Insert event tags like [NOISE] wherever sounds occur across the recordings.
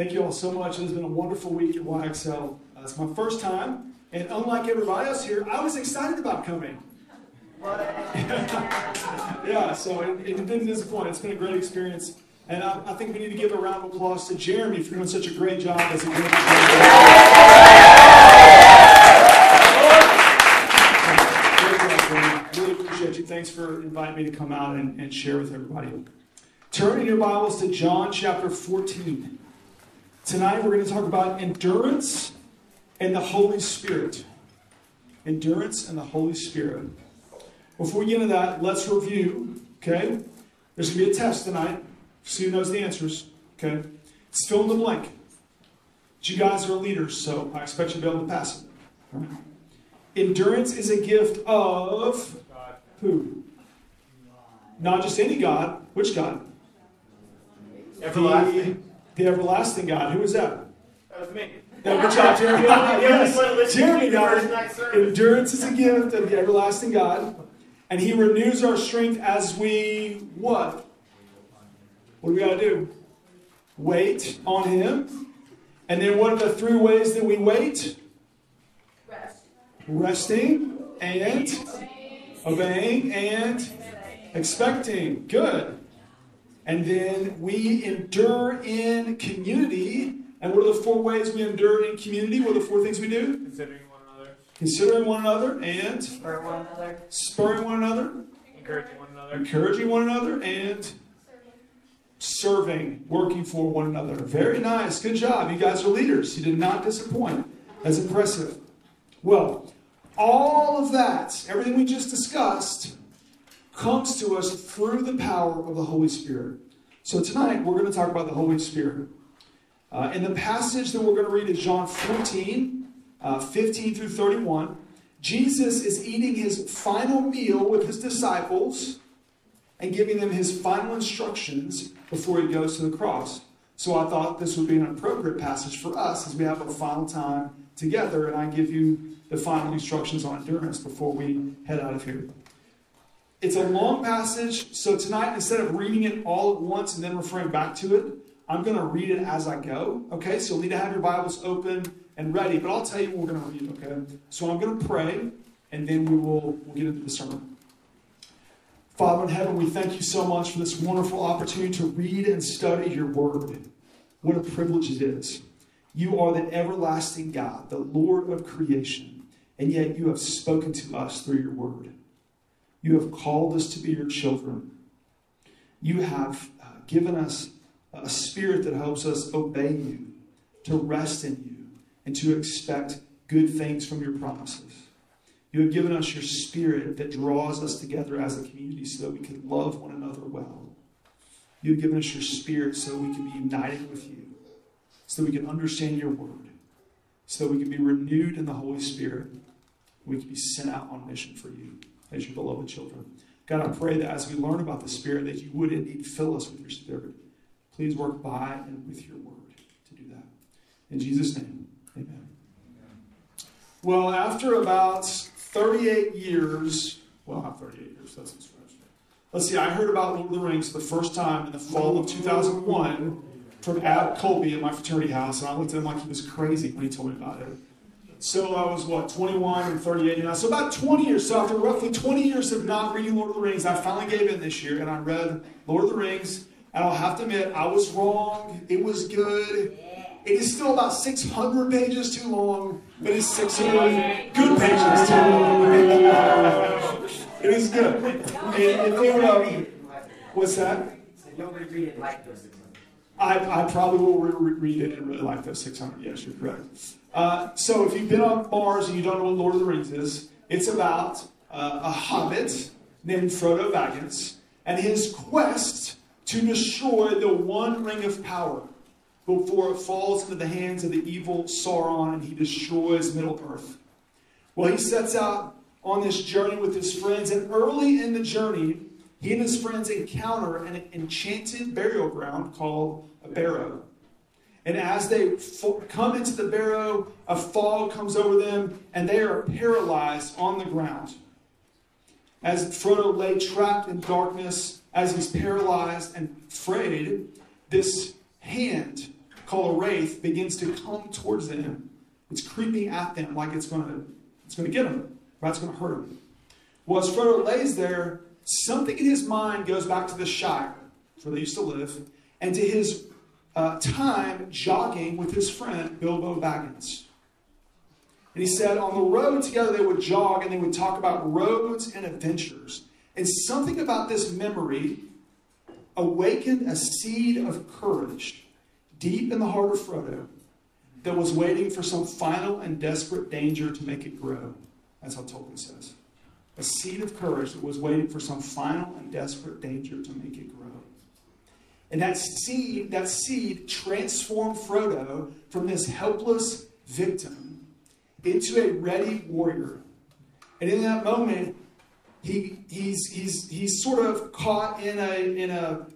Thank you all so much. It has been a wonderful week at YXL. Uh, it's my first time, and unlike everybody else here, I was excited about coming. [LAUGHS] yeah, so it, it, didn't disappoint. It's been a great experience. And I, I, think we need to give a round of applause to Jeremy for doing such a great job as a great Really appreciate you. Thanks for inviting me to come out and, and share with everybody. Turn in your Bibles to John chapter 14. Tonight we're going to talk about endurance and the Holy Spirit. Endurance and the Holy Spirit. Before we get into that, let's review. Okay? There's going to be a test tonight. See who knows the answers. Okay? It's fill in the blank. But you guys are leaders, so I expect you to be able to pass it. Endurance is a gift of who? Not just any God. Which God? Everlasting. The, the everlasting God. Who is that? That was me. Yeah, good job, Jeremy. [LAUGHS] yes. Jeremy uh, got. Uh, endurance is a gift of the everlasting God. And he renews our strength as we what? What do we got to do? Wait on him. And then what are the three ways that we wait? Rest. Resting and obeying and expecting. Good. And then we endure in community. And what are the four ways we endure in community? What are the four things we do? Considering one another. Considering one another and Spur one another. spurring one another, Encouraging one another. encouraging one another, and serving, working for one another. Very nice. Good job. You guys are leaders. You did not disappoint. That's impressive. Well, all of that, everything we just discussed, comes to us through the power of the Holy Spirit. So tonight we're going to talk about the Holy Spirit. Uh, and the passage that we're going to read is John 14, uh, 15 through 31. Jesus is eating his final meal with his disciples and giving them his final instructions before he goes to the cross. So I thought this would be an appropriate passage for us as we have a final time together, and I give you the final instructions on endurance before we head out of here. It's a long passage, so tonight, instead of reading it all at once and then referring back to it, I'm going to read it as I go. Okay, so you'll need to have your Bibles open and ready, but I'll tell you what we're going to read. Okay, so I'm going to pray, and then we will we'll get into the sermon. Father in heaven, we thank you so much for this wonderful opportunity to read and study your word. What a privilege it is. You are the everlasting God, the Lord of creation, and yet you have spoken to us through your word. You have called us to be your children. You have uh, given us a spirit that helps us obey you, to rest in you, and to expect good things from your promises. You have given us your spirit that draws us together as a community so that we can love one another well. You have given us your spirit so we can be united with you, so that we can understand your word, so that we can be renewed in the Holy Spirit. We can be sent out on mission for you as your beloved children. God, I pray that as we learn about the Spirit, that you would indeed fill us with your Spirit. Please work by and with your word to do that. In Jesus' name, amen. Well, after about 38 years, well, not 38 years, that's the Let's see, I heard about Lord of the Rings the first time in the fall of 2001 from Ab Colby at my fraternity house, and I looked at him like he was crazy when he told me about it. So I was, what, 21 and 38 now. So about 20 years, so after roughly 20 years of not reading Lord of the Rings, I finally gave in this year, and I read Lord of the Rings, and I'll have to admit, I was wrong. It was good. It is still about 600 pages too long, but it's 600 good pages too long. it is good. And you, um, what's that? You'll reread it like this. I, I probably will re- read it and really like those 600. Yes, you're correct. Uh, so if you've been on Mars and you don't know what Lord of the Rings is, it's about uh, a hobbit named Frodo Baggins and his quest to destroy the one ring of power before it falls into the hands of the evil Sauron and he destroys Middle Earth. Well, he sets out on this journey with his friends, and early in the journey, he and his friends encounter an enchanted burial ground called a barrow. And as they come into the barrow, a fog comes over them, and they are paralyzed on the ground. As Frodo lay trapped in darkness, as he's paralyzed and afraid, this hand called a wraith begins to come towards them. It's creeping at them like it's going to it's going to get them, right? It's going to hurt them. Well, as Frodo lays there, something in his mind goes back to the Shire, where they used to live, and to his uh, time jogging with his friend Bilbo Baggins. And he said on the road together they would jog and they would talk about roads and adventures. And something about this memory awakened a seed of courage deep in the heart of Frodo that was waiting for some final and desperate danger to make it grow. That's how Tolkien says. A seed of courage that was waiting for some final and desperate danger to make it grow. And that seed, that seed transformed Frodo from this helpless victim into a ready warrior. And in that moment, he, he's, he's, he's sort of caught in a, in a,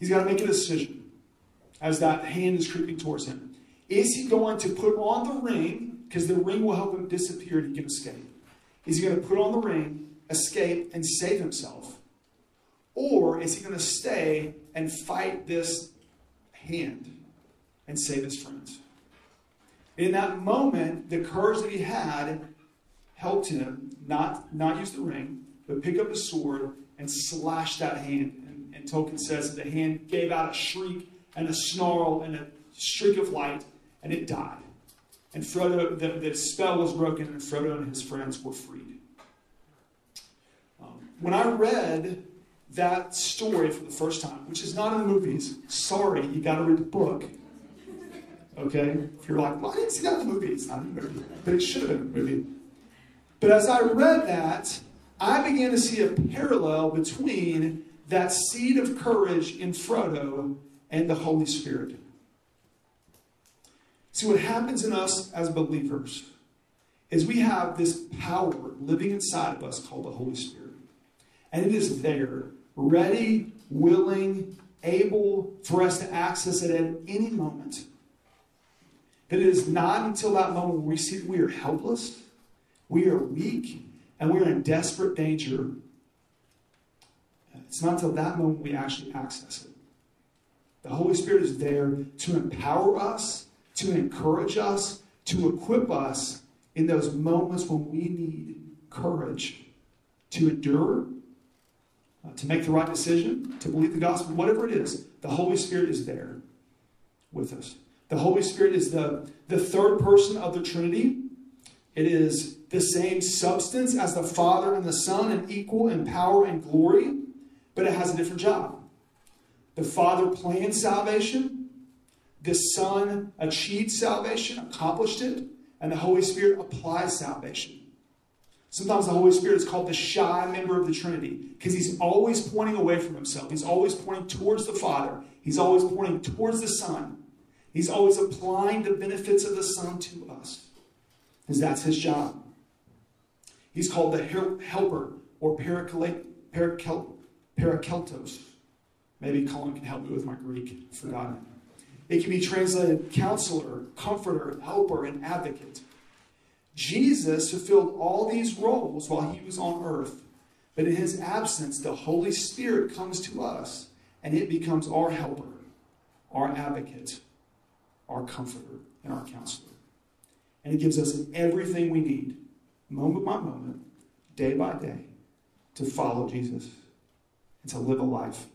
he's got to make a decision as that hand is creeping towards him. Is he going to put on the ring, because the ring will help him disappear and he can escape? Is he going to put on the ring, escape, and save himself? Or is he going to stay and fight this hand and save his friends? In that moment, the courage that he had helped him not, not use the ring, but pick up a sword and slash that hand. And, and Tolkien says that the hand gave out a shriek and a snarl and a streak of light, and it died. And Frodo, the, the spell was broken, and Frodo and his friends were freed. Um, when I read that story for the first time, which is not in the movies, sorry, you got to read the book. Okay? If you're like, well, I didn't see that in the movie, it's not in the movie. But it should have been in the movie. But as I read that, I began to see a parallel between that seed of courage in Frodo and the Holy Spirit. See, what happens in us as believers is we have this power living inside of us called the Holy Spirit. And it is there, ready, willing, able for us to access it at any moment. That it is not until that moment where we see we are helpless, we are weak, and we're in desperate danger. It's not until that moment we actually access it. The Holy Spirit is there to empower us, to encourage us, to equip us in those moments when we need courage to endure, uh, to make the right decision, to believe the gospel, whatever it is. The Holy Spirit is there with us. The Holy Spirit is the, the third person of the Trinity. It is the same substance as the Father and the Son and equal in power and glory, but it has a different job. The Father plans salvation, the Son achieved salvation, accomplished it, and the Holy Spirit applies salvation. Sometimes the Holy Spirit is called the shy member of the Trinity because he's always pointing away from himself. He's always pointing towards the Father. He's always pointing towards the Son. He's always applying the benefits of the Son to us because that's his job. He's called the helper or parakletos. Maybe Colin can help me with my Greek. I forgot it. Can be translated counselor, comforter, helper, and advocate. Jesus fulfilled all these roles while he was on earth. But in his absence, the Holy Spirit comes to us and it becomes our helper, our advocate, our comforter, and our counselor. And it gives us everything we need, moment by moment, day by day, to follow Jesus and to live a life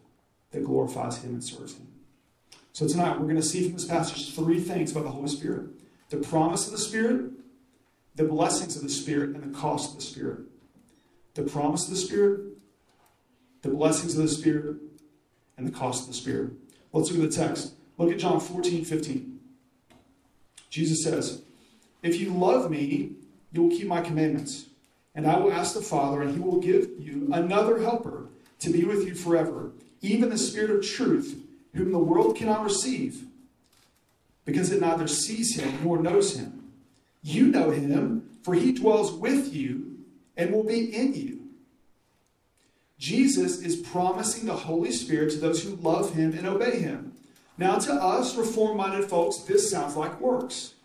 that glorifies Him and serves Him. So tonight we're going to see from this passage three things about the Holy Spirit the promise of the Spirit, the blessings of the Spirit, and the cost of the Spirit. The promise of the Spirit, the blessings of the Spirit, and the cost of the Spirit. Let's look at the text. Look at John 14, 15. Jesus says, If you love me, you will keep my commandments. And I will ask the Father, and he will give you another helper to be with you forever even the Spirit of truth, whom the world cannot receive, because it neither sees him nor knows him. You know him, for he dwells with you and will be in you. Jesus is promising the Holy Spirit to those who love him and obey him. Now, to us, reform minded folks, this sounds like works.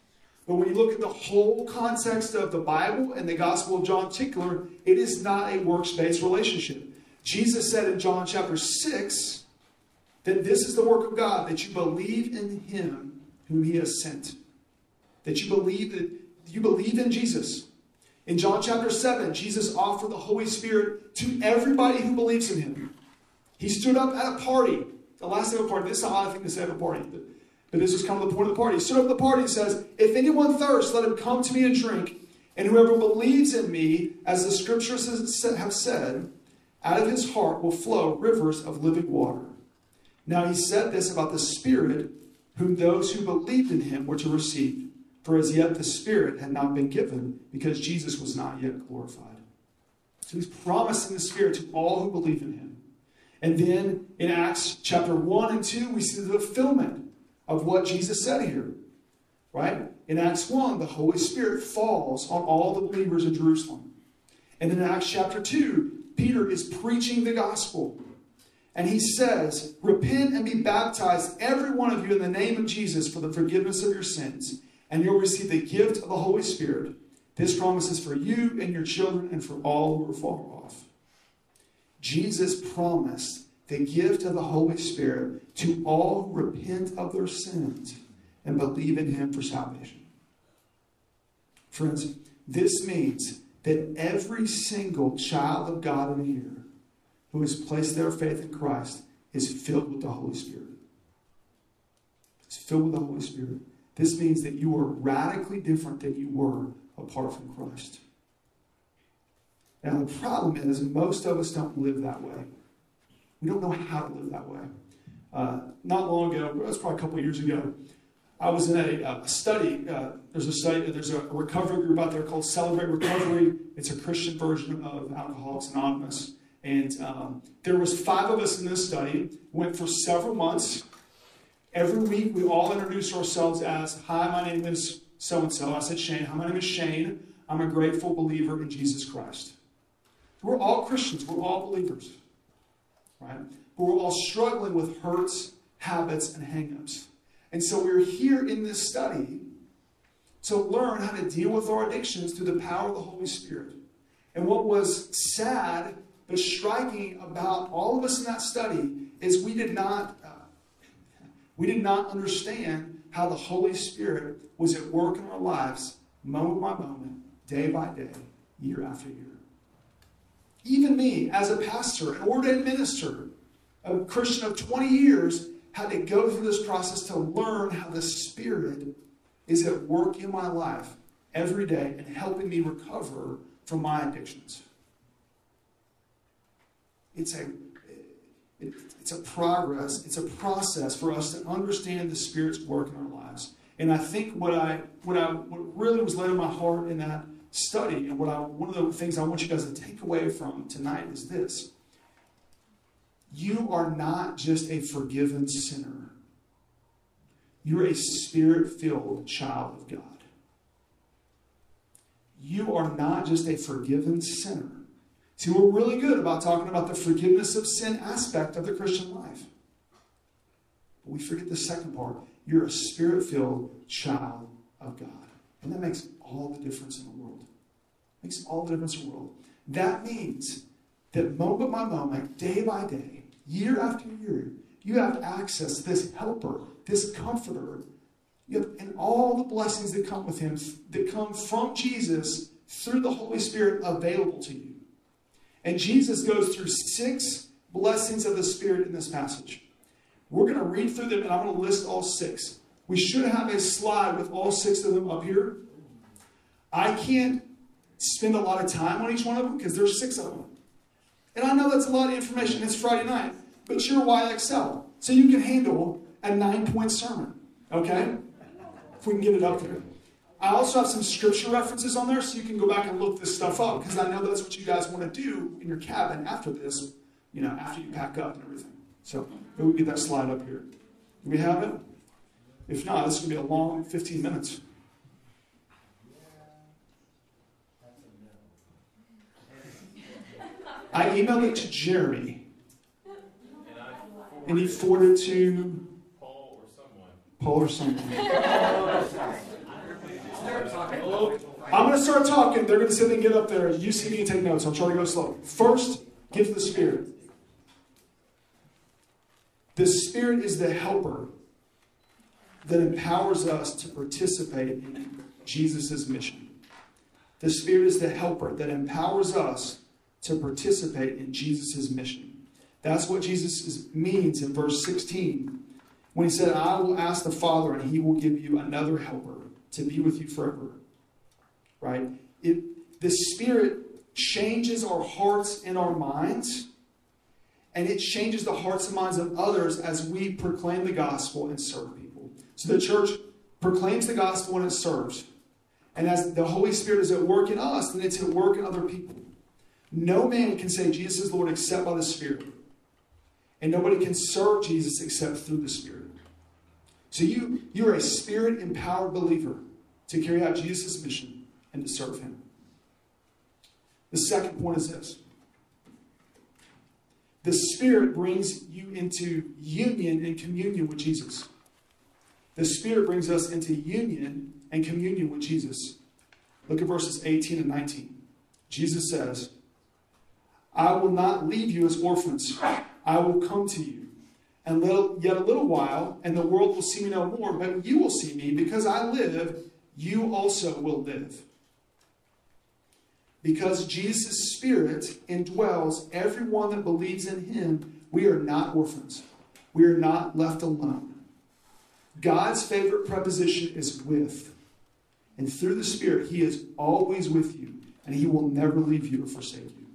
But when you look at the whole context of the Bible and the Gospel of John particular, it is not a works based relationship. Jesus said in John chapter 6 that this is the work of God, that you believe in him whom he has sent. That you believe that you believe in Jesus. In John chapter 7, Jesus offered the Holy Spirit to everybody who believes in him. He stood up at a party, the last day of a party. This is how I think to say at a party, but, but this is kind of the point of the party. He stood up at the party and says, If anyone thirsts, let him come to me and drink. And whoever believes in me, as the scriptures have said, out of his heart will flow rivers of living water. Now he said this about the Spirit, whom those who believed in him were to receive. For as yet the Spirit had not been given, because Jesus was not yet glorified. So he's promising the Spirit to all who believe in him. And then in Acts chapter 1 and 2, we see the fulfillment of what Jesus said here. Right? In Acts 1, the Holy Spirit falls on all the believers in Jerusalem. And then in Acts chapter 2, Peter is preaching the gospel. And he says, Repent and be baptized, every one of you, in the name of Jesus for the forgiveness of your sins, and you'll receive the gift of the Holy Spirit. This promise is for you and your children and for all who are far off. Jesus promised the gift of the Holy Spirit to all who repent of their sins and believe in him for salvation. Friends, this means that every single child of God in here who has placed their faith in Christ is filled with the Holy Spirit. It's filled with the Holy Spirit. This means that you are radically different than you were apart from Christ. Now, the problem is, most of us don't live that way. We don't know how to live that way. Uh, not long ago, it was probably a couple years ago, I was in a, a study. Uh, there's a study. There's a recovery group out there called Celebrate Recovery. It's a Christian version of Alcoholics Anonymous. And um, there was five of us in this study. Went for several months. Every week, we all introduced ourselves as, "Hi, my name is so and so." I said, "Shane." Hi, my name is Shane. I'm a grateful believer in Jesus Christ. We're all Christians. We're all believers, right? But we're all struggling with hurts, habits, and hangups. And so we're here in this study to learn how to deal with our addictions through the power of the Holy Spirit. And what was sad but striking about all of us in that study is we did not uh, [LAUGHS] we did not understand how the Holy Spirit was at work in our lives, moment by moment, day by day, year after year. Even me, as a pastor, an ordained minister, a Christian of 20 years, had to go through this process to learn how the Spirit is at work in my life every day and helping me recover from my addictions. It's a it's a progress, it's a process for us to understand the Spirit's work in our lives. And I think what I what I what really was laid on my heart in that study, and what I one of the things I want you guys to take away from tonight is this. You are not just a forgiven sinner. You're a spirit filled child of God. You are not just a forgiven sinner. See, we're really good about talking about the forgiveness of sin aspect of the Christian life. But we forget the second part. You're a spirit filled child of God. And that makes all the difference in the world. Makes all the difference in the world. That means that moment by moment, day by day, year after year, you have access to this helper, this comforter, have, and all the blessings that come with him, that come from Jesus through the Holy Spirit available to you. And Jesus goes through six blessings of the Spirit in this passage. We're going to read through them and I'm going to list all six. We should have a slide with all six of them up here. I can't spend a lot of time on each one of them because there's six of them. And I know that's a lot of information. It's Friday night, but you're YXL. So you can handle a nine point sermon. Okay? If we can get it up there. I also have some scripture references on there so you can go back and look this stuff up because I know that's what you guys want to do in your cabin after this, you know, after you pack up and everything. So maybe we get that slide up here. Do we have it? If not, this is going to be a long 15 minutes. I emailed it to Jeremy, and he forwarded it to Paul or someone. Paul or someone. [LAUGHS] I'm going to start talking. They're going to sit and get up there. You see me and take notes. I'll try to go slow. First, give to the Spirit. The Spirit is the helper that empowers us to participate in Jesus' mission. The Spirit is the helper that empowers us to participate in Jesus' mission. That's what Jesus means in verse 16 when he said, I will ask the Father and he will give you another helper to be with you forever. Right? It, the Spirit changes our hearts and our minds, and it changes the hearts and minds of others as we proclaim the gospel and serve people. So the church proclaims the gospel and it serves. And as the Holy Spirit is at work in us, then it's at work in other people. No man can say Jesus is Lord except by the Spirit. And nobody can serve Jesus except through the Spirit. So you, you're a spirit empowered believer to carry out Jesus' mission and to serve him. The second point is this the Spirit brings you into union and communion with Jesus. The Spirit brings us into union and communion with Jesus. Look at verses 18 and 19. Jesus says, I will not leave you as orphans, I will come to you. And little, yet a little while, and the world will see me no more, but you will see me. Because I live, you also will live. Because Jesus' Spirit indwells everyone that believes in him, we are not orphans. We are not left alone. God's favorite preposition is with. And through the Spirit, He is always with you, and He will never leave you or forsake you.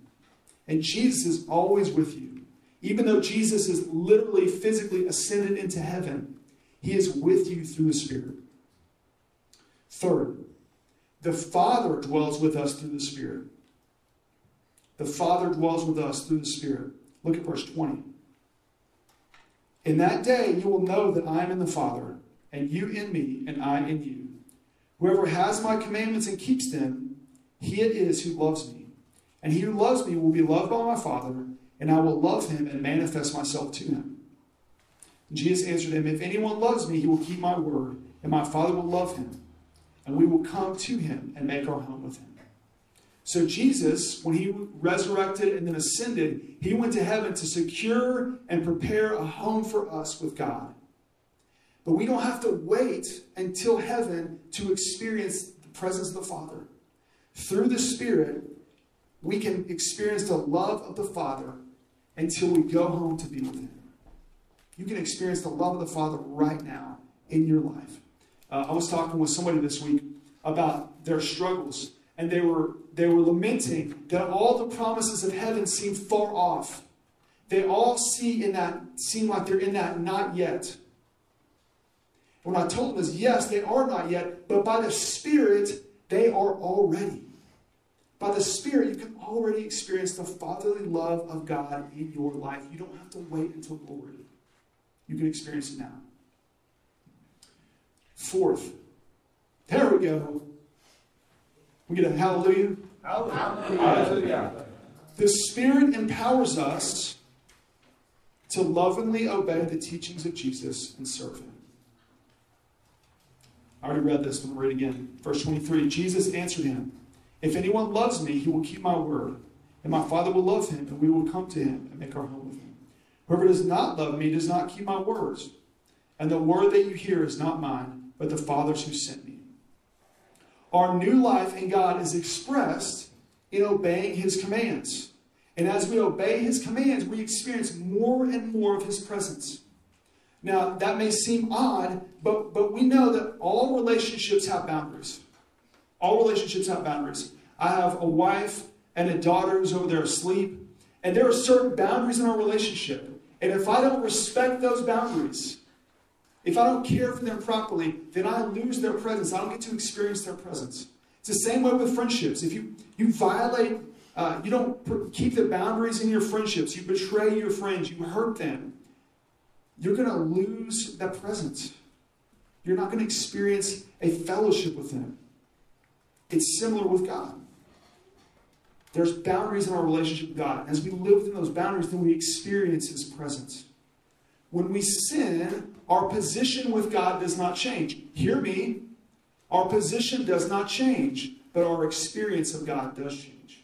And Jesus is always with you. Even though Jesus is literally physically ascended into heaven, He is with you through the Spirit. Third, the Father dwells with us through the Spirit. The Father dwells with us through the Spirit. Look at verse 20. In that day you will know that I am in the Father, and you in me, and I in you. Whoever has my commandments and keeps them, he it is who loves me. And he who loves me will be loved by my Father, and I will love him and manifest myself to him. And Jesus answered him, If anyone loves me, he will keep my word, and my Father will love him, and we will come to him and make our home with him. So, Jesus, when he resurrected and then ascended, he went to heaven to secure and prepare a home for us with God. But we don't have to wait until heaven to experience the presence of the Father. Through the Spirit, we can experience the love of the Father until we go home to be with Him. You can experience the love of the Father right now in your life. Uh, I was talking with somebody this week about their struggles, and they were they were lamenting that all the promises of heaven seem far off. They all see in that seem like they're in that not yet. What I told them is yes, they are not yet, but by the Spirit, they are already. By the Spirit, you can already experience the fatherly love of God in your life. You don't have to wait until glory. You can experience it now. Fourth, there we go. We get a hallelujah. Hallelujah. Hallelujah. The Spirit empowers us to lovingly obey the teachings of Jesus and serve Him. I already read this, but I'm read it again. Verse 23 Jesus answered him, If anyone loves me, he will keep my word, and my Father will love him, and we will come to him and make our home with him. Whoever does not love me does not keep my words, and the word that you hear is not mine, but the Father's who sent me. Our new life in God is expressed in obeying his commands. And as we obey his commands, we experience more and more of his presence. Now, that may seem odd, but, but we know that all relationships have boundaries. All relationships have boundaries. I have a wife and a daughter who's over there asleep, and there are certain boundaries in our relationship. And if I don't respect those boundaries, if I don't care for them properly, then I lose their presence. I don't get to experience their presence. It's the same way with friendships. If you, you violate, uh, you don't keep the boundaries in your friendships, you betray your friends, you hurt them, you're going to lose that presence. You're not going to experience a fellowship with Him. It's similar with God. There's boundaries in our relationship with God. As we live within those boundaries, then we experience His presence. When we sin, our position with God does not change. Hear me. Our position does not change, but our experience of God does change.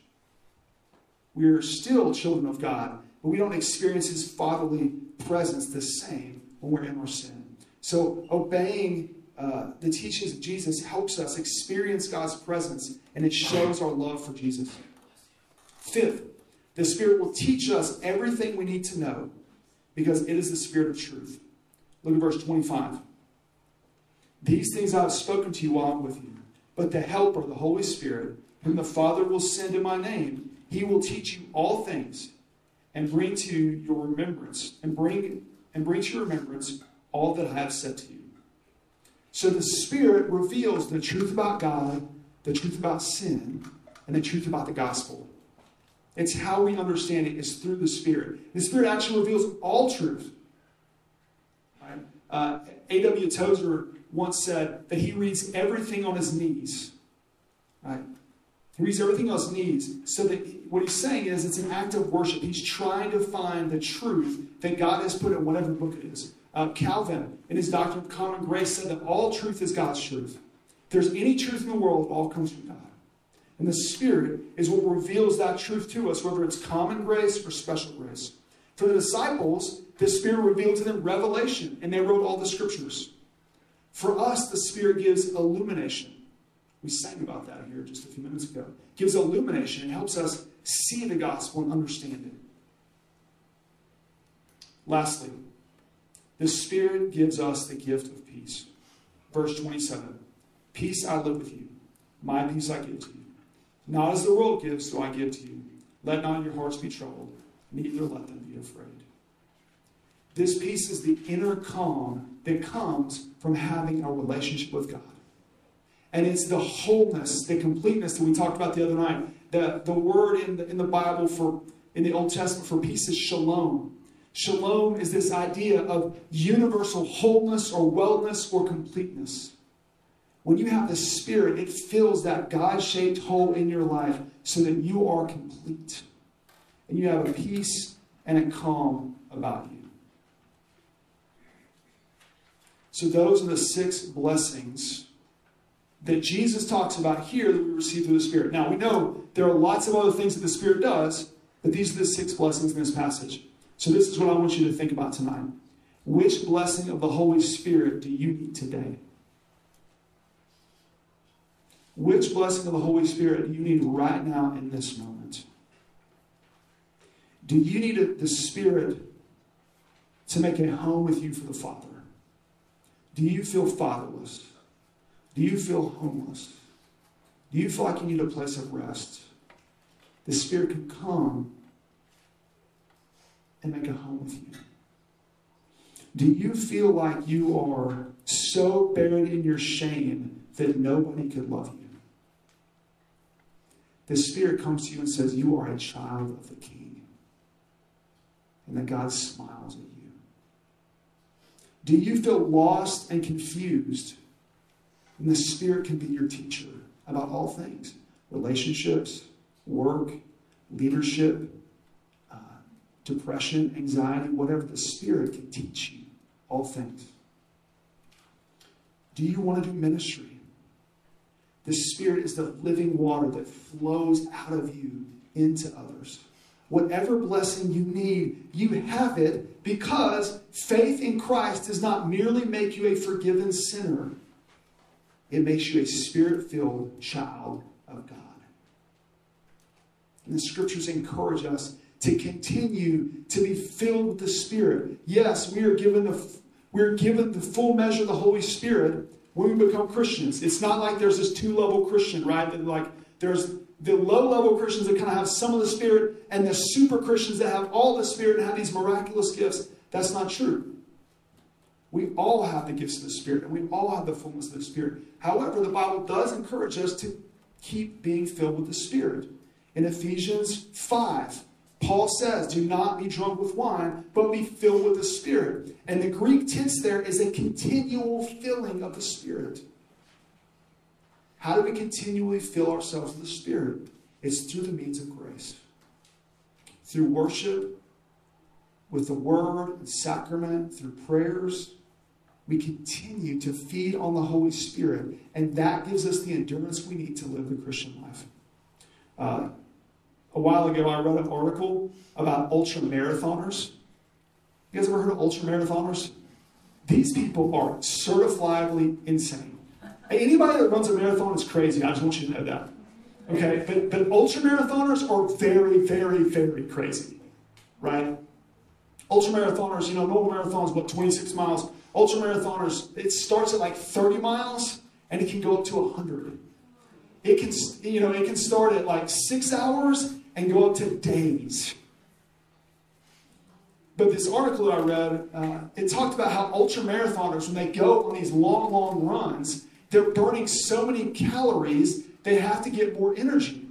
We are still children of God, but we don't experience His fatherly presence the same when we're in our sin. So obeying uh, the teachings of Jesus helps us experience God's presence and it shows our love for Jesus. Fifth, the Spirit will teach us everything we need to know because it is the Spirit of truth. Look at verse 25. These things I have spoken to you while I'm with you, but the Helper, the Holy Spirit, whom the Father will send in my name, he will teach you all things and bring to your remembrance and bring and bring to your remembrance all that I have said to you. So the Spirit reveals the truth about God, the truth about sin, and the truth about the gospel. It's how we understand it is through the Spirit. The Spirit actually reveals all truth. Right? Uh, A.W. Tozer once said that he reads everything on his knees. Right? He reads everything on his knees. So that what he's saying is it's an act of worship. He's trying to find the truth that God has put in whatever book it is. Uh, Calvin, in his Doctrine of Common Grace, said that all truth is God's truth. If there's any truth in the world, it all comes from God. And the Spirit is what reveals that truth to us, whether it's common grace or special grace. For the disciples, the Spirit revealed to them revelation, and they wrote all the scriptures. For us, the Spirit gives illumination. We sang about that here just a few minutes ago. It gives illumination. It helps us see the gospel and understand it. Lastly, the Spirit gives us the gift of peace. Verse 27 Peace I live with you, my peace I give to you. Not as the world gives, do I give to you. Let not your hearts be troubled, neither let them be afraid. This peace is the inner calm that comes from having a relationship with God. And it's the wholeness, the completeness that we talked about the other night. The, the word in the, in the Bible for in the Old Testament for peace is shalom. Shalom is this idea of universal wholeness or wellness or completeness. When you have the Spirit, it fills that God shaped hole in your life so that you are complete. And you have a peace and a calm about you. So, those are the six blessings that Jesus talks about here that we receive through the Spirit. Now, we know there are lots of other things that the Spirit does, but these are the six blessings in this passage. So, this is what I want you to think about tonight. Which blessing of the Holy Spirit do you need today? Which blessing of the Holy Spirit do you need right now in this moment? Do you need the Spirit to make a home with you for the Father? Do you feel fatherless? Do you feel homeless? Do you feel like you need a place of rest? The Spirit can come and make a home with you. Do you feel like you are so buried in your shame that nobody could love you? The Spirit comes to you and says, You are a child of the King. And that God smiles at you. Do you feel lost and confused? And the Spirit can be your teacher about all things relationships, work, leadership, depression, anxiety, whatever. The Spirit can teach you all things. Do you want to do ministry? The Spirit is the living water that flows out of you into others. Whatever blessing you need, you have it because faith in Christ does not merely make you a forgiven sinner, it makes you a spirit filled child of God. And the scriptures encourage us to continue to be filled with the Spirit. Yes, we are given the, we're given the full measure of the Holy Spirit when we become Christians. It's not like there's this two level Christian, right? That like there's the low level Christians that kind of have some of the Spirit and the super Christians that have all the Spirit and have these miraculous gifts. That's not true. We all have the gifts of the Spirit and we all have the fullness of the Spirit. However, the Bible does encourage us to keep being filled with the Spirit. In Ephesians 5, Paul says, Do not be drunk with wine, but be filled with the Spirit. And the Greek tense there is a continual filling of the Spirit. How do we continually fill ourselves with the Spirit? It's through the means of grace. Through worship, with the word and sacrament, through prayers, we continue to feed on the Holy Spirit, and that gives us the endurance we need to live the Christian life. Uh, a while ago, I read an article about ultra marathoners. You guys ever heard of ultra marathoners? These people are certifiably insane. Anybody that runs a marathon is crazy. I just want you to know that. Okay, but but ultra marathoners are very, very, very crazy, right? Ultra marathoners, you know, normal marathons, what, 26 miles? Ultra marathoners, it starts at like 30 miles and it can go up to 100. It can, you know, it can start at like six hours and go up to days. But this article I read, uh, it talked about how ultra marathoners, when they go on these long, long runs, they're burning so many calories, they have to get more energy.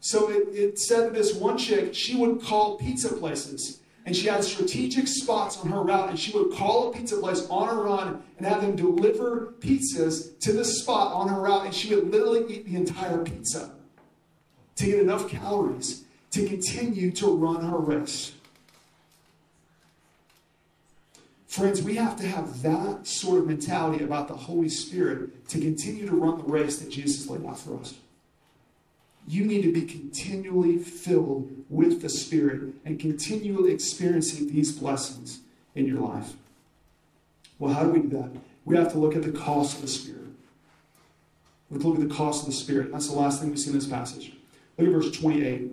So it, it said this one chick, she would call pizza places and she had strategic spots on her route and she would call a pizza place on her run and have them deliver pizzas to the spot on her route and she would literally eat the entire pizza to get enough calories to continue to run her race friends we have to have that sort of mentality about the holy spirit to continue to run the race that jesus laid out for us you need to be continually filled with the Spirit and continually experiencing these blessings in your life. Well, how do we do that? We have to look at the cost of the Spirit. We look at the cost of the Spirit. That's the last thing we see in this passage. Look at verse 28.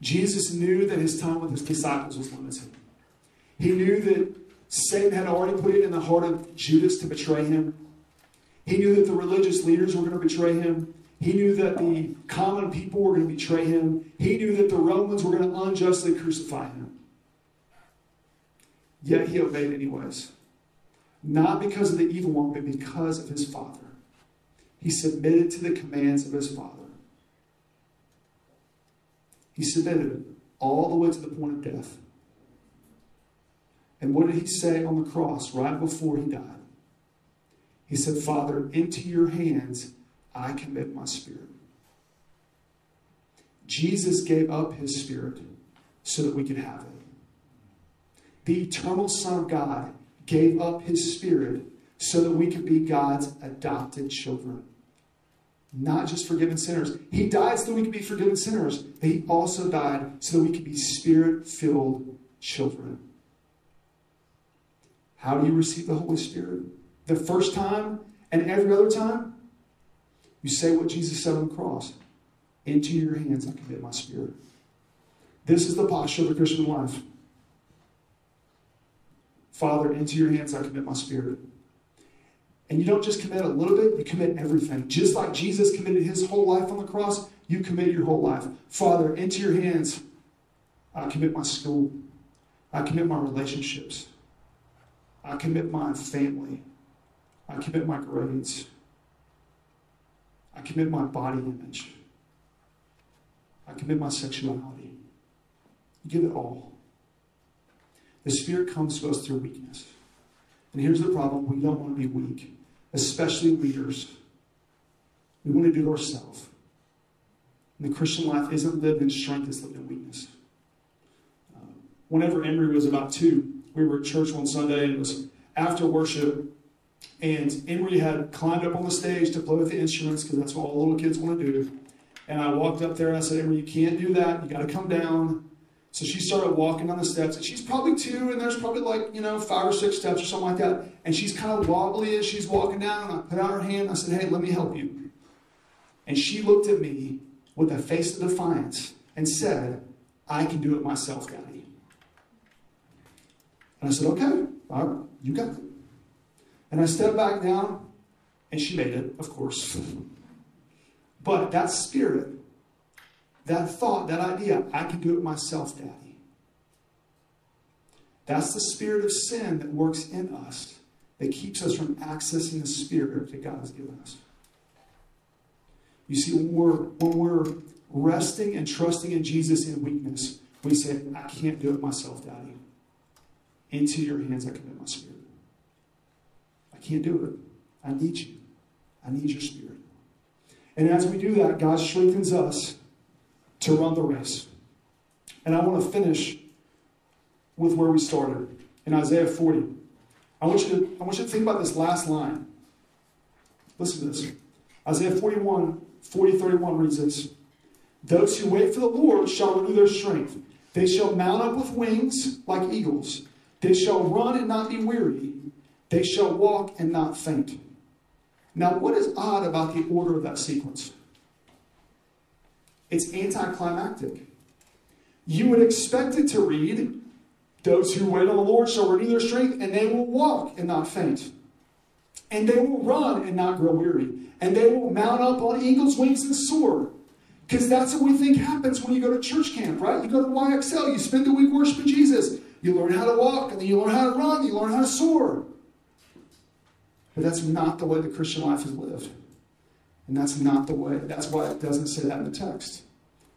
Jesus knew that his time with his disciples was limited. He knew that Satan had already put it in the heart of Judas to betray him. He knew that the religious leaders were going to betray him. He knew that the common people were going to betray him. He knew that the Romans were going to unjustly crucify him. Yet he obeyed anyways. Not because of the evil one, but because of his father. He submitted to the commands of his father. He submitted all the way to the point of death. And what did he say on the cross right before he died? He said, Father, into your hands I commit my spirit. Jesus gave up his spirit so that we could have it. The eternal Son of God gave up his spirit so that we could be God's adopted children. Not just forgiven sinners. He died so that we could be forgiven sinners, but he also died so that we could be spirit filled children. How do you receive the Holy Spirit? the first time and every other time, you say what Jesus said on the cross Into your hands I commit my spirit. This is the posture of the Christian life. Father, into your hands I commit my spirit. And you don't just commit a little bit, you commit everything. Just like Jesus committed his whole life on the cross, you commit your whole life. Father, into your hands I commit my school. I commit my relationships. I commit my family. I commit my grades. I commit my body image. I commit my sexuality. You give it all. The Spirit comes to us through weakness. And here's the problem we don't want to be weak, especially leaders. We want to do it ourselves. And the Christian life isn't lived in strength, it's lived in weakness. Uh, whenever Emery was about two, we were at church one Sunday, and it was after worship, and Emery had climbed up on the stage to play with the instruments because that's what all little kids want to do. And I walked up there and I said, Emery, you can't do that. You got to come down. So she started walking down the steps, and she's probably two, and there's probably like, you know, five or six steps or something like that. And she's kind of wobbly as she's walking down, and I put out her hand, and I said, Hey, let me help you. And she looked at me with a face of defiance and said, I can do it myself, Daddy. And I said, Okay, all right, you got it. And I stepped back down, and she made it, of course. [LAUGHS] but that spirit, that thought, that idea, I can do it myself, Daddy. That's the spirit of sin that works in us, that keeps us from accessing the spirit that God has given us. You see, when we're, when we're resting and trusting in Jesus in weakness, we say, I can't do it myself, Daddy. Into your hands I commit my spirit. I can't do it. I need you. I need your spirit. And as we do that, God strengthens us to run the race. And I want to finish with where we started in Isaiah 40. I want you to, I want you to think about this last line. Listen to this. Isaiah 41, 40, 31 reads this. Those who wait for the Lord shall renew their strength. They shall mount up with wings like eagles. They shall run and not be weary. They shall walk and not faint. Now, what is odd about the order of that sequence? It's anticlimactic. You would expect it to read, Those who wait on the Lord shall renew their strength, and they will walk and not faint. And they will run and not grow weary. And they will mount up on eagle's wings and soar. Because that's what we think happens when you go to church camp, right? You go to YXL, you spend the week worshiping Jesus. You learn how to walk, and then you learn how to run, you learn how to soar. But that's not the way the Christian life is lived. And that's not the way, that's why it doesn't say that in the text.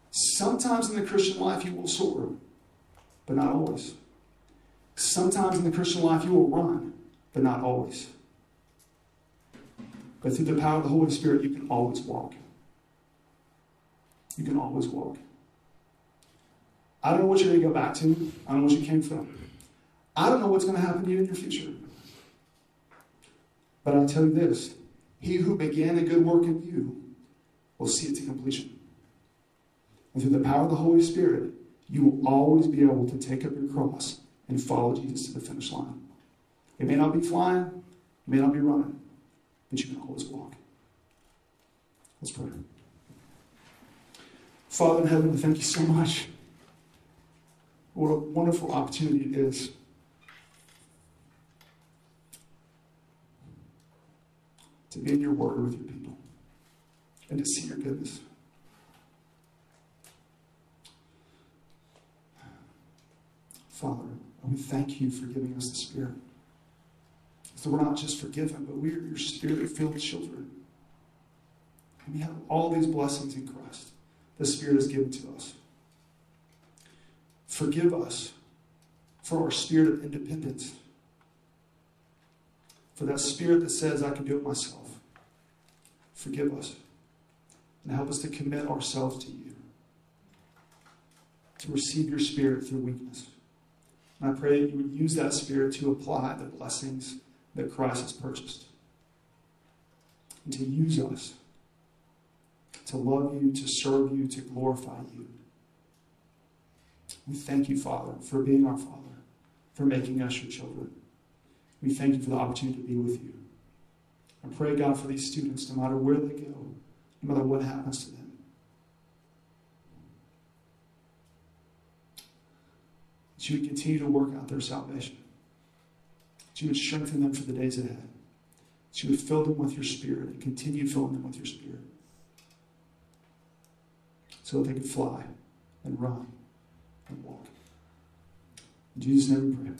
Sometimes in the Christian life you will soar, but not always. Sometimes in the Christian life you will run, but not always. But through the power of the Holy Spirit, you can always walk. You can always walk. I don't know what you're going to go back to. I don't know what you came from. I don't know what's going to happen to you in your future. But I'll tell you this He who began a good work in you will see it to completion. And through the power of the Holy Spirit, you will always be able to take up your cross and follow Jesus to the finish line. It may not be flying, it may not be running, but you can always walk. Let's pray. Father in heaven, thank you so much. What a wonderful opportunity it is. To be in your word with your people and to see your goodness. Father, we thank you for giving us the Spirit. So we're not just forgiven, but we are your spirit filled children. And we have all these blessings in Christ. The Spirit is given to us. Forgive us for our spirit of independence. For that spirit that says, I can do it myself. Forgive us. And help us to commit ourselves to you. To receive your spirit through weakness. And I pray that you would use that spirit to apply the blessings that Christ has purchased. And to use us to love you, to serve you, to glorify you. We thank you, Father, for being our Father, for making us your children. We thank you for the opportunity to be with you. I pray, God, for these students, no matter where they go, no matter what happens to them. That you would continue to work out their salvation. That you would strengthen them for the days ahead. That you would fill them with your spirit and continue filling them with your spirit so that they could fly and run and walk. In Jesus' name we pray.